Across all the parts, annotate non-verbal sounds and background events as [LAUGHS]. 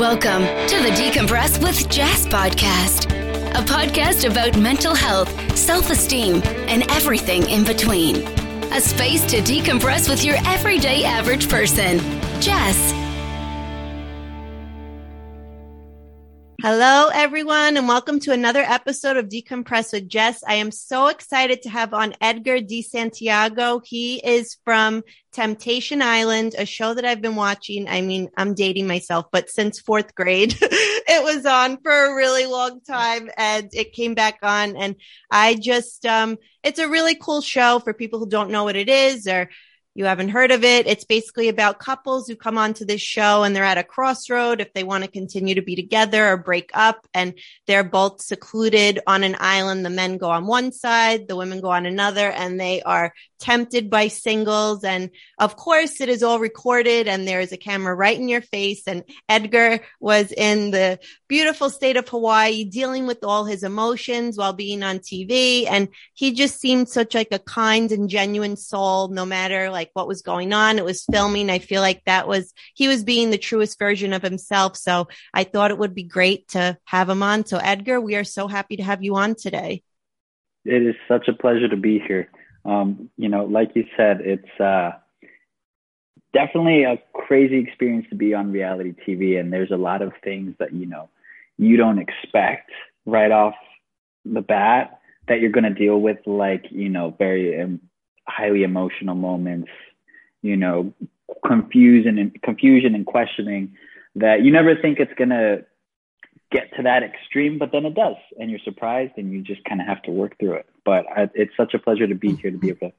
Welcome to the Decompress with Jess podcast, a podcast about mental health, self esteem, and everything in between. A space to decompress with your everyday average person. Jess. Hello, everyone, and welcome to another episode of Decompress with Jess. I am so excited to have on Edgar De Santiago. He is from Temptation Island, a show that I've been watching. I mean, I'm dating myself, but since fourth grade, [LAUGHS] it was on for a really long time and it came back on. And I just, um, it's a really cool show for people who don't know what it is or you haven't heard of it. It's basically about couples who come onto this show and they're at a crossroad if they want to continue to be together or break up and they're both secluded on an island. The men go on one side, the women go on another and they are tempted by singles. And of course it is all recorded and there is a camera right in your face. And Edgar was in the beautiful state of Hawaii dealing with all his emotions while being on TV. And he just seemed such like a kind and genuine soul, no matter like like what was going on. It was filming. I feel like that was, he was being the truest version of himself. So I thought it would be great to have him on. So Edgar, we are so happy to have you on today. It is such a pleasure to be here. Um, you know, like you said, it's, uh, definitely a crazy experience to be on reality TV. And there's a lot of things that, you know, you don't expect right off the bat that you're going to deal with, like, you know, very um, highly emotional moments, you know, confusion and confusion and questioning that you never think it's gonna get to that extreme, but then it does, and you're surprised, and you just kind of have to work through it. But I, it's such a pleasure to be here to be able to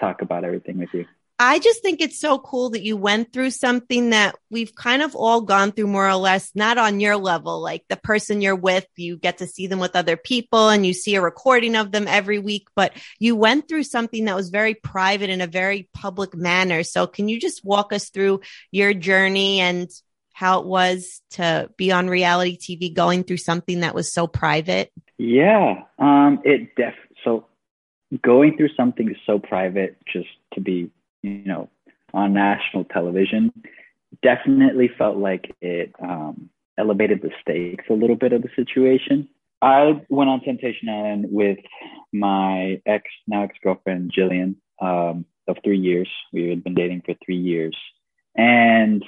talk about everything with you. I just think it's so cool that you went through something that we've kind of all gone through more or less, not on your level. Like the person you're with, you get to see them with other people and you see a recording of them every week, but you went through something that was very private in a very public manner. So can you just walk us through your journey and how it was to be on reality TV going through something that was so private? Yeah. Um, it def, so going through something so private just to be you know, on national television, definitely felt like it um, elevated the stakes a little bit of the situation. I went on Temptation Island with my ex, now ex girlfriend, Jillian, um, of three years. We had been dating for three years. And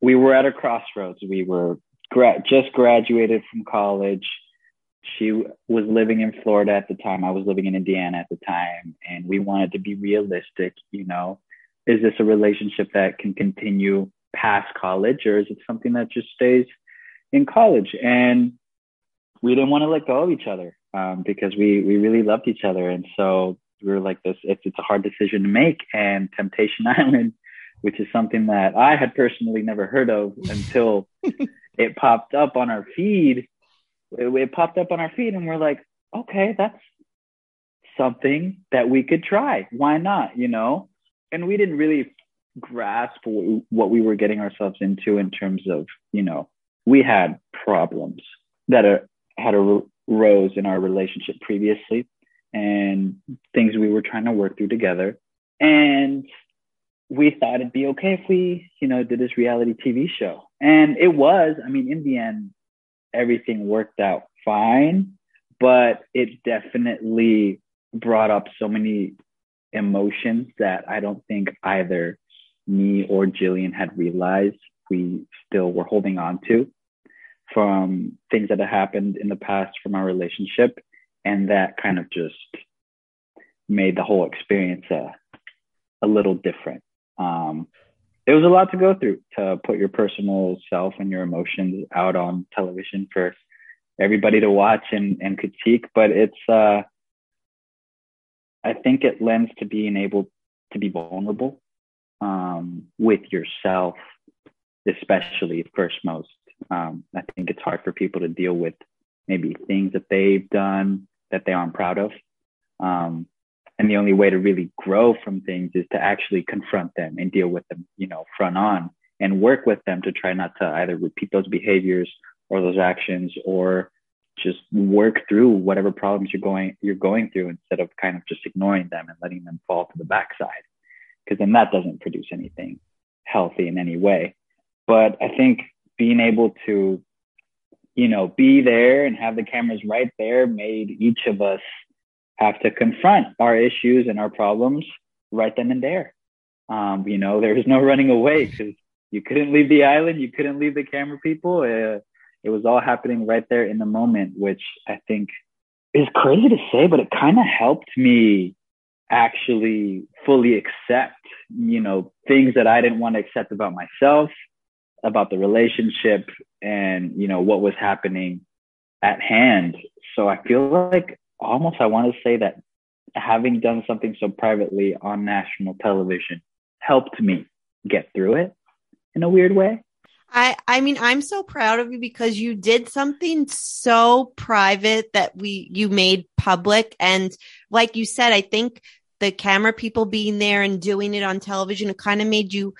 we were at a crossroads. We were gra- just graduated from college. She was living in Florida at the time. I was living in Indiana at the time. And we wanted to be realistic, you know, is this a relationship that can continue past college or is it something that just stays in college? And we didn't want to let go of each other um, because we we really loved each other. And so we were like this it's, it's a hard decision to make. And temptation [LAUGHS] island which is something that i had personally never heard of until [LAUGHS] it popped up on our feed. It, it popped up on our feed and we're like okay that's something that we could try. Why not? You know and we didn't really grasp what we were getting ourselves into in terms of you know we had problems that are, had arose in our relationship previously and things we were trying to work through together. And we thought it'd be okay if we you know did this reality tv show. And it was i mean in the end everything worked out fine but it definitely brought up so many emotions that I don't think either me or Jillian had realized we still were holding on to from things that had happened in the past from our relationship. And that kind of just made the whole experience a, a little different. Um, it was a lot to go through to put your personal self and your emotions out on television for everybody to watch and, and critique, but it's, uh, I think it lends to being able to be vulnerable um, with yourself, especially first most. Um, I think it's hard for people to deal with maybe things that they've done that they aren't proud of. Um, and the only way to really grow from things is to actually confront them and deal with them, you know, front on and work with them to try not to either repeat those behaviors or those actions or just work through whatever problems you're going you're going through instead of kind of just ignoring them and letting them fall to the backside because then that doesn't produce anything healthy in any way but i think being able to, you know, be there and have the cameras right there made each of us have to confront our issues and our problems right then and there. Um, you know, there was no running away because you couldn't leave the island, you couldn't leave the camera people. Uh, it was all happening right there in the moment, which I think is crazy to say, but it kind of helped me actually fully accept, you know, things that I didn't want to accept about myself, about the relationship, and, you know, what was happening at hand. So I feel like almost I want to say that having done something so privately on national television helped me get through it in a weird way. I I mean I'm so proud of you because you did something so private that we you made public. And like you said I think the camera people being there and doing it on television it kind of made you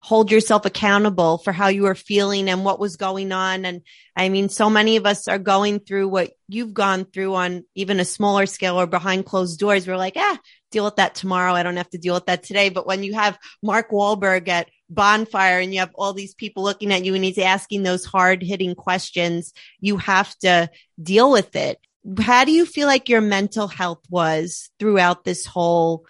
hold yourself accountable for how you were feeling and what was going on. And I mean so many of us are going through what you've gone through on even a smaller scale or behind closed doors. We're like ah deal with that tomorrow. I don't have to deal with that today. But when you have Mark Walberg at bonfire and you have all these people looking at you and he's asking those hard hitting questions, you have to deal with it. How do you feel like your mental health was throughout this whole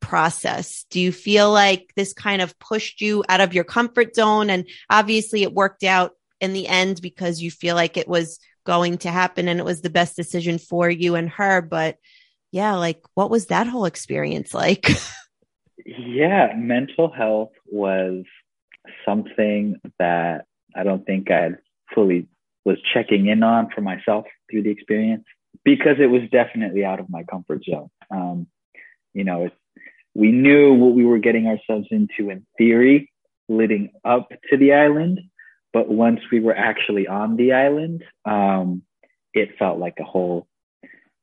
process? Do you feel like this kind of pushed you out of your comfort zone? And obviously it worked out in the end because you feel like it was going to happen and it was the best decision for you and her. But yeah, like what was that whole experience like? [LAUGHS] yeah, mental health was something that I don't think I fully was checking in on for myself through the experience because it was definitely out of my comfort zone. Um, you know, we knew what we were getting ourselves into in theory leading up to the island, but once we were actually on the island, um, it felt like a whole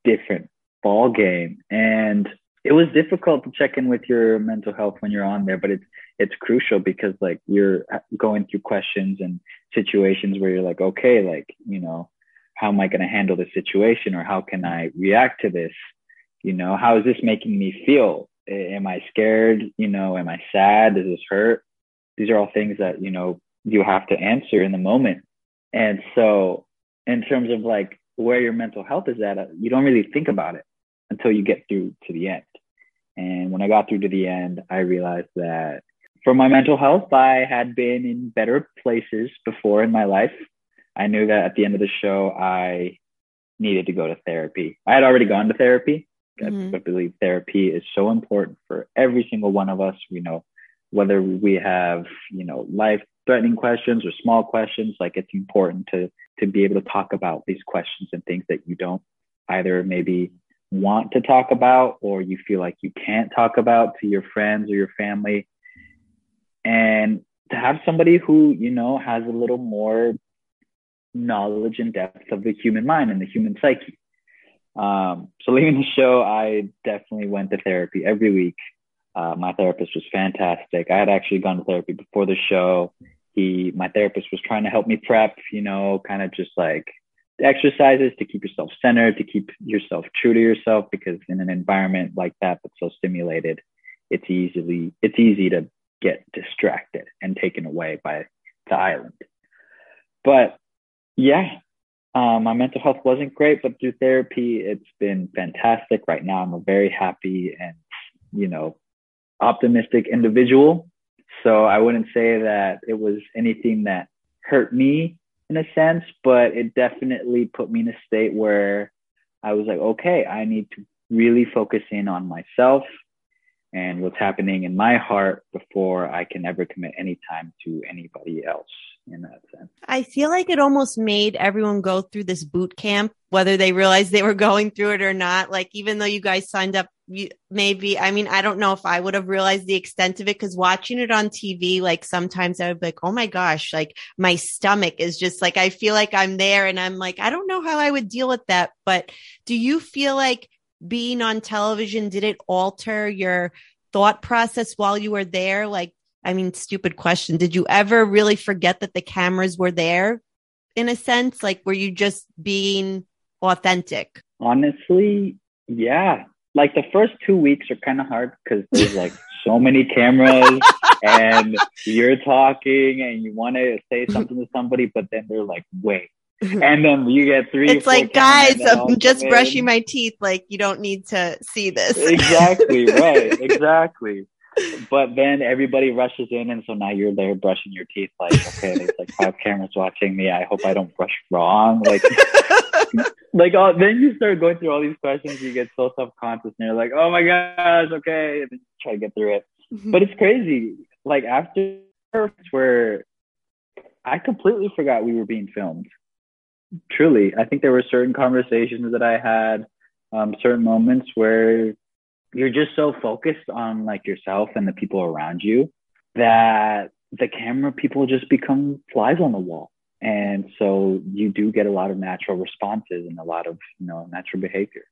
different ball game. And it was difficult to check in with your mental health when you're on there, but it's it's crucial because like you're going through questions and situations where you're like, okay, like you know, how am I going to handle this situation, or how can I react to this? You know, how is this making me feel? Am I scared? You know, am I sad? Does this hurt? These are all things that you know you have to answer in the moment. And so, in terms of like where your mental health is at, uh, you don't really think about it until you get through to the end. And when I got through to the end, I realized that for my mental health, I had been in better places before in my life. I knew that at the end of the show, I needed to go to therapy. I had already gone to therapy. Mm-hmm. I believe therapy is so important for every single one of us. We know whether we have, you know, life threatening questions or small questions, like it's important to to be able to talk about these questions and things that you don't either maybe want to talk about or you feel like you can't talk about to your friends or your family. And to have somebody who, you know, has a little more knowledge and depth of the human mind and the human psyche. Um, so [LAUGHS] leaving the show, I definitely went to therapy every week. Uh, my therapist was fantastic. I had actually gone to therapy before the show. He, my therapist was trying to help me prep, you know, kind of just like exercises to keep yourself centered, to keep yourself true to yourself, because in an environment like that that's so stimulated, it's easily it's easy to get distracted and taken away by the island. But yeah, um, my mental health wasn't great, but through therapy, it's been fantastic. Right now, I'm a very happy and you know optimistic individual. So I wouldn't say that it was anything that hurt me in a sense, but it definitely put me in a state where I was like, okay, I need to really focus in on myself and what's happening in my heart before I can ever commit any time to anybody else in that sense. I feel like it almost made everyone go through this boot camp, whether they realized they were going through it or not. Like, even though you guys signed up you, maybe i mean i don't know if i would have realized the extent of it because watching it on tv like sometimes i would be like oh my gosh like my stomach is just like i feel like i'm there and i'm like i don't know how i would deal with that but do you feel like being on television did it alter your thought process while you were there like i mean stupid question did you ever really forget that the cameras were there in a sense like were you just being authentic honestly yeah like the first two weeks are kind of hard because there's like [LAUGHS] so many cameras and you're talking and you want to say something to somebody, but then they're like, wait. [LAUGHS] And then you get three. It's like, guys, I'm just brushing my teeth. Like, you don't need to see this. exactly. Right. [LAUGHS] Exactly. But then everybody rushes in, and so now you're there brushing your teeth. Like, okay, there's like five cameras watching me. I hope I don't brush wrong. Like, [LAUGHS] like all, then you start going through all these questions. You get so self conscious, and you're like, oh my gosh, okay, and then you try to get through it. Mm-hmm. But it's crazy. Like after where I completely forgot we were being filmed. Truly, I think there were certain conversations that I had, um, certain moments where you're just so focused on like yourself and the people around you that the camera people just become flies on the wall. And so you do get a lot of natural responses and a lot of you know natural behavior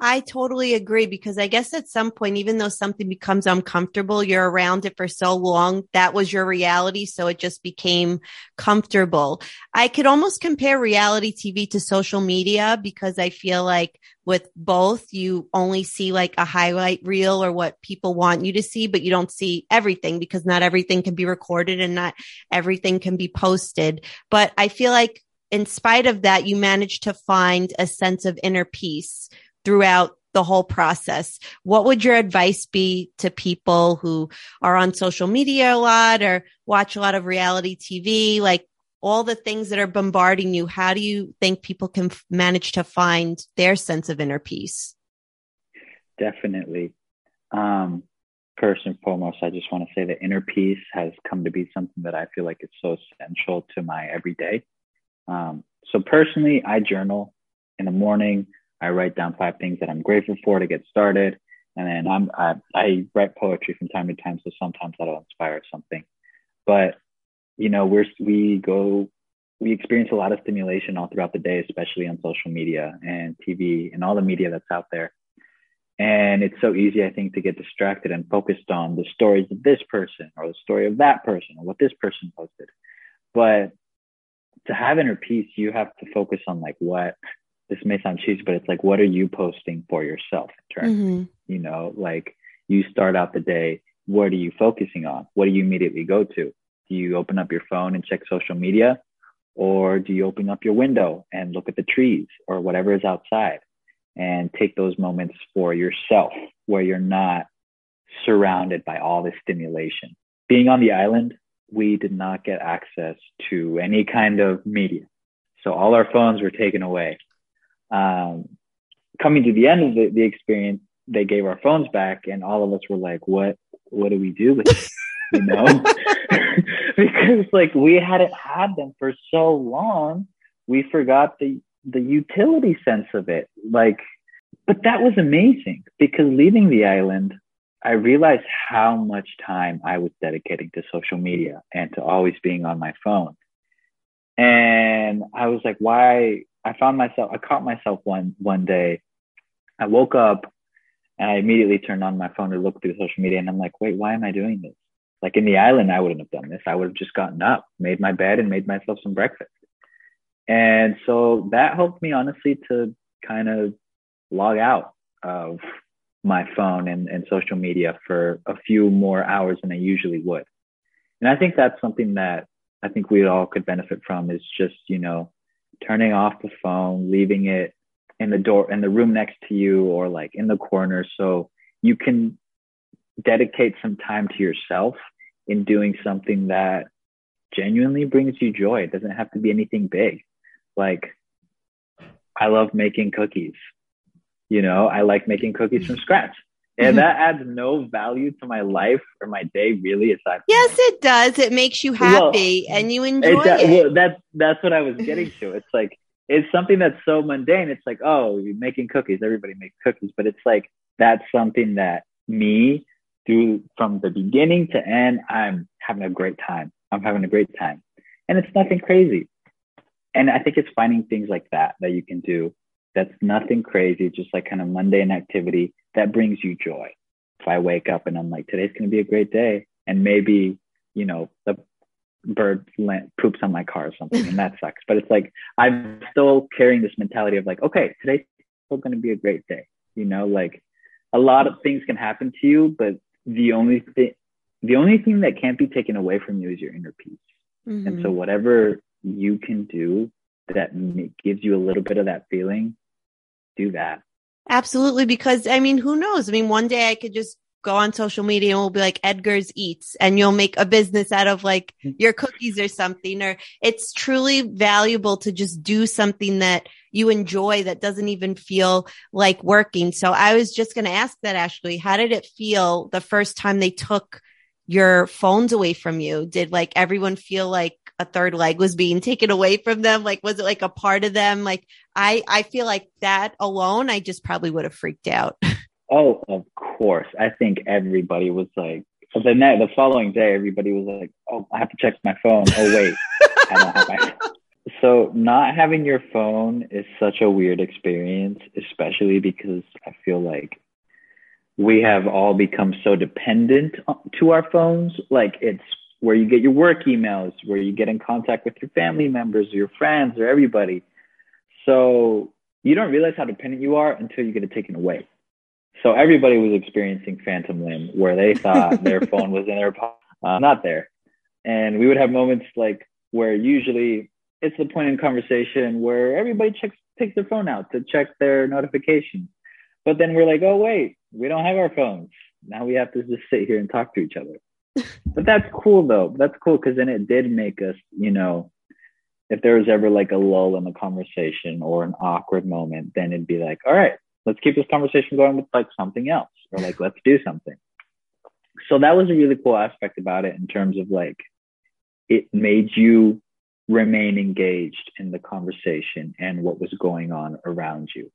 I totally agree because I guess at some point, even though something becomes uncomfortable, you're around it for so long. That was your reality. So it just became comfortable. I could almost compare reality TV to social media because I feel like with both, you only see like a highlight reel or what people want you to see, but you don't see everything because not everything can be recorded and not everything can be posted. But I feel like in spite of that, you managed to find a sense of inner peace throughout the whole process. What would your advice be to people who are on social media a lot or watch a lot of reality TV? Like all the things that are bombarding you, how do you think people can f- manage to find their sense of inner peace? Definitely. Um, first and foremost, I just want to say that inner peace has come to be something that I feel like it's so essential to my everyday. Um, so personally, I journal in the morning. I write down five things that I'm grateful for to get started. And then I'm, I, I write poetry from time to time. So sometimes that'll inspire something. But, you know, we're, we go, we experience a lot of stimulation all throughout the day, especially on social media and TV and all the media that's out there. And it's so easy, I think, to get distracted and focused on the stories of this person or the story of that person or what this person posted. But to have inner peace, you have to focus on like what this may sound cheesy, but it's like, what are you posting for yourself in turn? Mm-hmm. You know, like you start out the day, what are you focusing on? What do you immediately go to? Do you open up your phone and check social media? Or do you open up your window and look at the trees or whatever is outside and take those moments for yourself where you're not surrounded by all this stimulation? Being on the island, we did not get access to any kind of media. So all our phones were taken away um, coming to the end of the, the experience, they gave our phones back, and all of us were like, "What? What do we do with it?" [LAUGHS] you know, [LAUGHS] because like we hadn't had them for so long, we forgot the the utility sense of it. Like, but that was amazing because leaving the island, I realized how much time I was dedicating to social media and to always being on my phone. And I was like, why I found myself, I caught myself one, one day. I woke up and I immediately turned on my phone to look through social media. And I'm like, wait, why am I doing this? Like in the island, I wouldn't have done this. I would have just gotten up, made my bed, and made myself some breakfast. And so that helped me honestly to kind of log out of my phone and, and social media for a few more hours than I usually would. And I think that's something that I think we all could benefit from is just, you know, turning off the phone, leaving it in the door in the room next to you or like in the corner so you can dedicate some time to yourself in doing something that genuinely brings you joy. It doesn't have to be anything big. Like I love making cookies. You know, I like making cookies from scratch and that [LAUGHS] adds no value to my life or my day really aside yes it does. It makes you happy well, and you enjoy it, it. Well, that's that's what i was getting to. It's like it's something that's so mundane. It's like oh you're making cookies. Everybody makes cookies. But it's like that's something that me do from the beginning to end i'm having a great time. I'm having a great time. And it's nothing crazy. And i think it's finding things like that that you can do that's nothing crazy just like kind of mundane activity that brings you joy. If I wake up and I'm like, today's going to be a great day, and maybe, you know, the bird poops on my car or something, and that [LAUGHS] sucks. But it's like, I'm still carrying this mentality of like, okay, today's still going to be a great day. You know, like a lot of things can happen to you, but the only thing the only thing that can't be taken away from you is your inner peace. Mm-hmm. And so whatever you can do that gives you a little bit of that feeling, do that. Absolutely. Because I mean, who knows? I mean, one day I could just go on social media and we'll be like Edgar's Eats and you'll make a business out of like mm-hmm. your cookies or something. Or it's truly valuable to just do something that you enjoy that doesn't even feel like working. So I was just going to ask that, Ashley, how did it feel the first time they took your phones away from you? Did like everyone feel like a third leg was being taken away from them? Like, was it like a part of them? Like, I, I feel like that alone, I just probably would have freaked out. [LAUGHS] Oh, of course. I think everybody was like, the night, the following day, everybody was like, oh, I have to check my phone. Oh, wait, I don't have my. [LAUGHS] So, not having your phone is such a weird experience, especially because I feel like we have all become so dependent uh, to our phones. Like it's where you get your work emails, where you get in contact with your family members or your friends or everybody. So you don't realize how dependent you are until you get it taken away. So everybody was experiencing phantom limb where they [LAUGHS] thought their phone was in their pocket, uh, not there. And we would have moments like where usually it's the point in conversation where everybody checks takes their phone out to check their notifications. But then we're like, oh wait, we don't have our phones. Now we have to just sit here and talk to each other. But that's cool though. That's cool because then it did make us, you know, if there was ever like a lull in the conversation or an awkward moment, then it'd be like, all right, let's keep this conversation going with like something else or like let's do something. So that was a really cool aspect about it in terms of like it made you remain engaged in the conversation and what was going on around you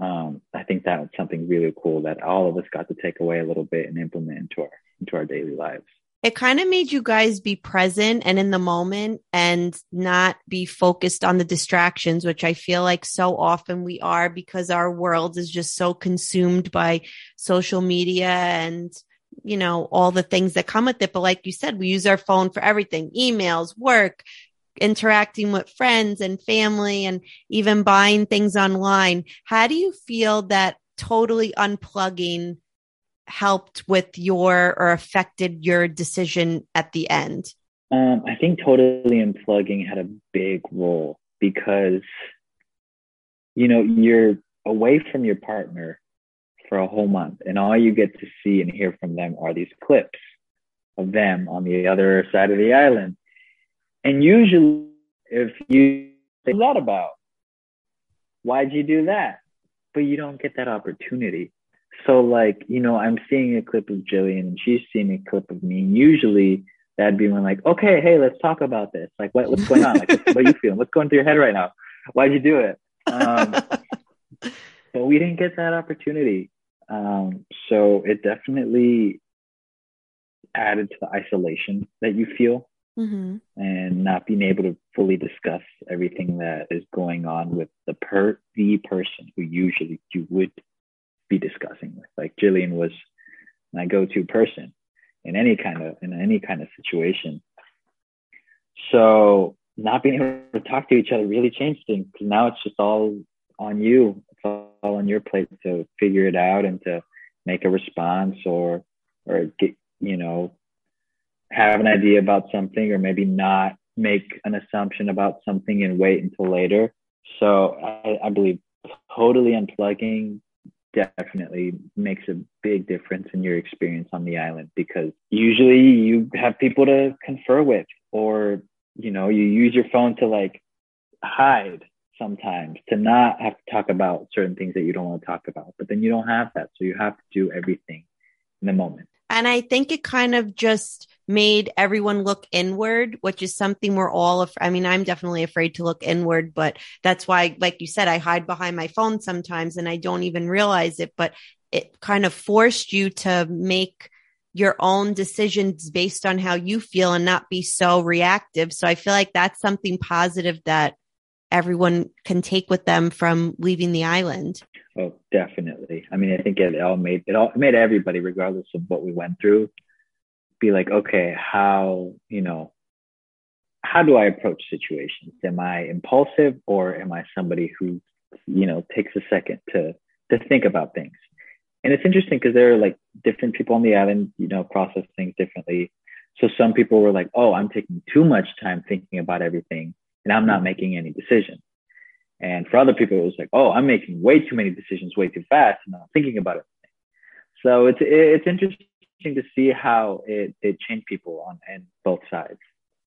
um, I think that was something really cool that all of us got to take away a little bit and implement into our into our daily lives. It kind of made you guys be present and in the moment and not be focused on the distractions, which I feel like so often we are because our world is just so consumed by social media and you know all the things that come with it but like you said we use our phone for everything emails work interacting with friends and family and even buying things online. How do you feel that totally unplugging helped with your or affected your decision at the end? Um, I think totally unplugging had a big role because, you know, you're away from your partner for a whole month and all you get to see and hear from them are these clips of them on the other side of the island and usually, if you that about, why'd you do that? But you don't get that opportunity. So, like, you know, I'm seeing a clip of Jillian and she's seeing a clip of me. And usually that'd be when, like, okay, hey, let's talk about this. Like, what, what's going on? Like, what are you feeling? What's going through your head right now? Why'd you do it? Um, [LAUGHS] but we didn't get that opportunity. Um, so it definitely added to the isolation that you feel mm-hmm. and not being able to fully discuss everything that is going on with the per the person who usually you would be discussing with. Like Jillian was my go-to person in any kind of in any kind of situation. So not being able to talk to each other really changed things because now it's just all on you. It's all on your plate to figure it out and to make a response or or get you know have an idea about something or maybe not make an assumption about something and wait until later. So I, I believe totally unplugging definitely makes a big difference in your experience on the island because usually you have people to confer with or you know you use your phone to like hide sometimes to not have to talk about certain things that you don't want to talk about but then you don't have that so you have to do everything in the moment. And i think it kind of just made everyone look inward, which is something we're all, af- I mean, I'm definitely afraid to look inward, but that's why, like you said, I hide behind my phone sometimes and I don't even realize it, but it kind of forced you to make your own decisions based on how you feel and not be so reactive. So I feel like that's something positive that everyone can take with them from leaving the island. Oh, definitely. I mean, I think it all made it all made everybody, regardless of what we went through, be like, okay, how, you know, how do I approach situations? Am I impulsive or am I somebody who, you know, takes a second to to think about things? And it's interesting because there are like different people on the island, you know, process things differently. So some people were like, "Oh, I'm taking too much time thinking about everything, and I'm not making any decisions." And for other people, it was like, "Oh, I'm making way too many decisions way too fast, and I'm thinking about it." So it's it's interesting to see how it it changed people on and both sides.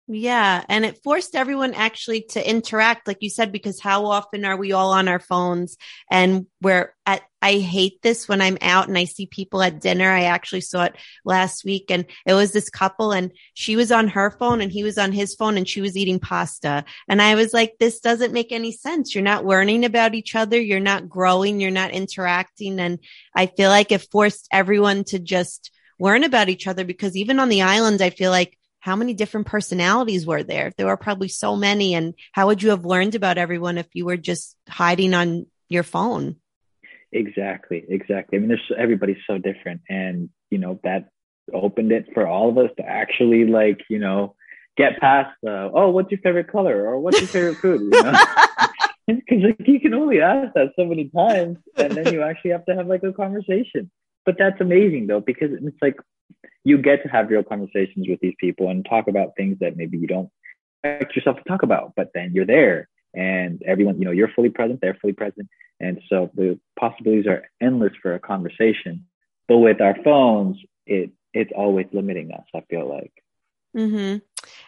Yeah. And it forced everyone actually to interact, like you said, because how often are we all on our phones? And we're at, I hate this when I'm out and I see people at dinner. I actually saw it last week and it was this couple and she was on her phone and he was on his phone and she was eating pasta. And I was like, this doesn't make any sense. You're not learning about each other. You're not growing. You're not interacting. And I feel like it forced everyone to just learn about each other because even on the island, I feel like how many different personalities were there? There were probably so many. And how would you have learned about everyone if you were just hiding on your phone? Exactly, exactly. I mean, there's everybody's so different, and you know that opened it for all of us to actually like you know get past the oh what's your favorite color or what's your favorite food you know [LAUGHS] [LAUGHS] because like you can only ask that so many times and then you actually have to have like a conversation but that's amazing though because it's like you get to have real conversations with these people and talk about things that maybe you don't expect yourself to talk about, but then you're there and everyone, you know, you're fully present, they're fully present. And so the possibilities are endless for a conversation. But with our phones, it it's always limiting us, I feel like. Mm-hmm.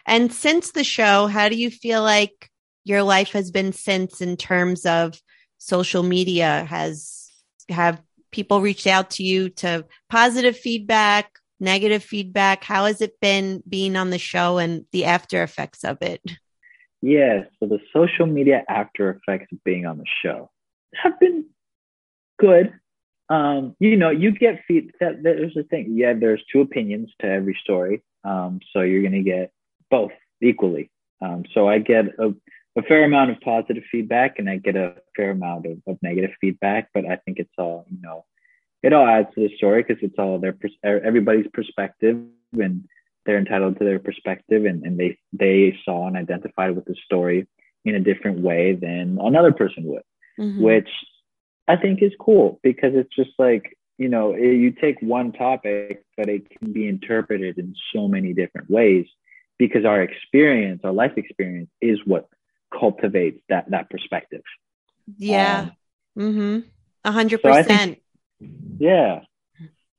And since the show, how do you feel like your life has been since in terms of social media? Has have people reached out to you to positive feedback, negative feedback? How has it been being on the show and the after effects of it? Yeah, so the social media after effects of being on the show have been good. Um, you know, you get feed that there's a thing. Yeah, there's two opinions to every story. Um, so you're gonna get both equally. Um, so I get a, a fair amount of positive feedback and I get a fair amount of, of negative feedback, but I think it's all, you know, it all adds to the story because it's all their everybody's perspective and they're entitled to their perspective and, and they they saw and identified with the story in a different way than another person would mm-hmm. which i think is cool because it's just like you know you take one topic but it can be interpreted in so many different ways because our experience our life experience is what cultivates that that perspective yeah um, mm-hmm a hundred percent yeah.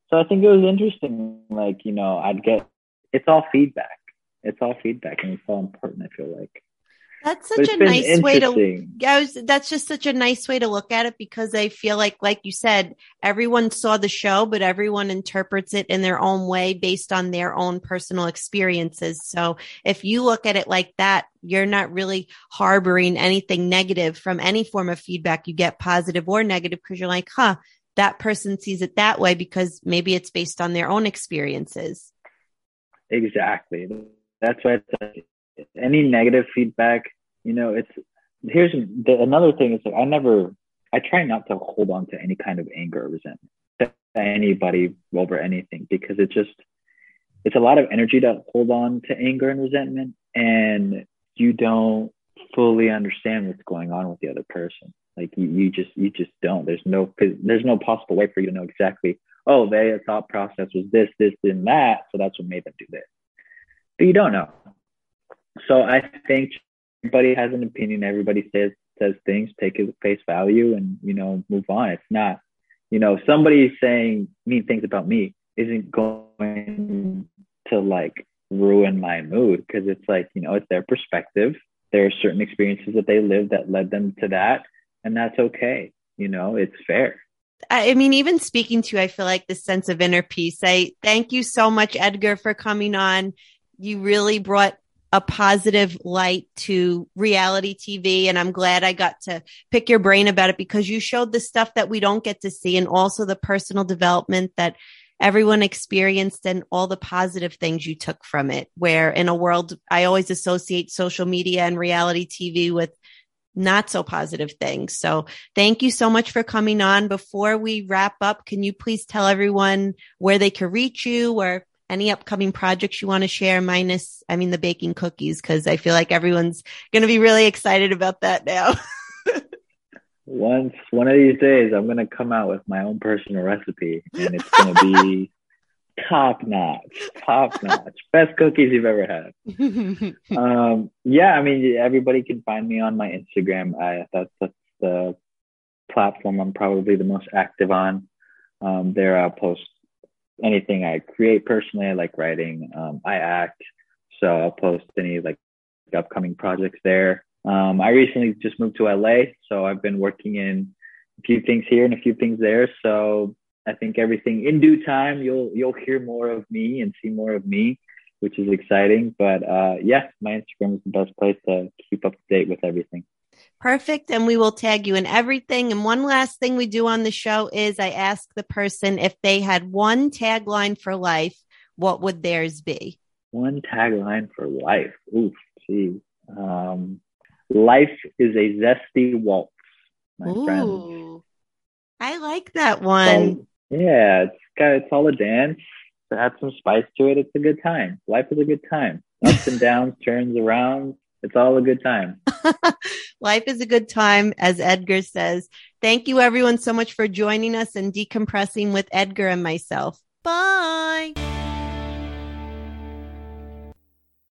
So I think it was interesting. Like, you know, I'd get, it's all feedback. It's all feedback and it's all important, I feel like. That's such a nice way to, yeah, was, that's just such a nice way to look at it because I feel like, like you said, everyone saw the show, but everyone interprets it in their own way based on their own personal experiences. So if you look at it like that, you're not really harboring anything negative from any form of feedback you get positive or negative because you're like, huh, that person sees it that way because maybe it's based on their own experiences. Exactly. That's why any negative feedback, you know, it's here's the, another thing is like I never, I try not to hold on to any kind of anger or resentment to anybody over anything because it just, it's a lot of energy to hold on to anger and resentment and you don't fully understand what's going on with the other person. Like you, you just you just don't. There's no there's no possible way for you to know exactly. Oh, their thought process was this, this, and that, so that's what made them do this. But you don't know. So I think everybody has an opinion. Everybody says says things, take it face value, and you know move on. It's not, you know, somebody saying mean things about me isn't going to like ruin my mood because it's like you know it's their perspective. There are certain experiences that they lived that led them to that, and that's okay. You know, it's fair. I mean, even speaking to you, I feel like this sense of inner peace. I thank you so much, Edgar, for coming on. You really brought a positive light to reality TV. And I'm glad I got to pick your brain about it because you showed the stuff that we don't get to see and also the personal development that everyone experienced and all the positive things you took from it. Where in a world, I always associate social media and reality TV with not so positive things. So thank you so much for coming on. Before we wrap up, can you please tell everyone where they can reach you or any upcoming projects you want to share minus, I mean, the baking cookies, because I feel like everyone's going to be really excited about that now. [LAUGHS] once one of these days, I'm gonna come out with my own personal recipe, and it's gonna be [LAUGHS] top notch, top notch, best cookies you've ever had. um, yeah, I mean, everybody can find me on my Instagram. I that's, that's the platform I'm probably the most active on. Um, there, I'll post anything I create personally. I like writing. Um, I act, so I'll post any like upcoming projects there. Um, I recently just moved to LA, so I've been working in a few things here and a few things there. So I think everything in due time, you'll you'll hear more of me and see more of me, which is exciting. But uh, yeah, my Instagram is the best place to keep up to date with everything. Perfect. And we will tag you in everything. And one last thing we do on the show is I ask the person if they had one tagline for life, what would theirs be? One tagline for life. Oof, geez. Um, life is a zesty waltz, my Ooh, friend. I like that one. yeah, it's got it's all a dance. To add some spice to it, it's a good time. Life is a good time. Ups and [LAUGHS] downs, turns around. It's all a good time. [LAUGHS] Life is a good time, as Edgar says. Thank you, everyone, so much for joining us and decompressing with Edgar and myself. Bye.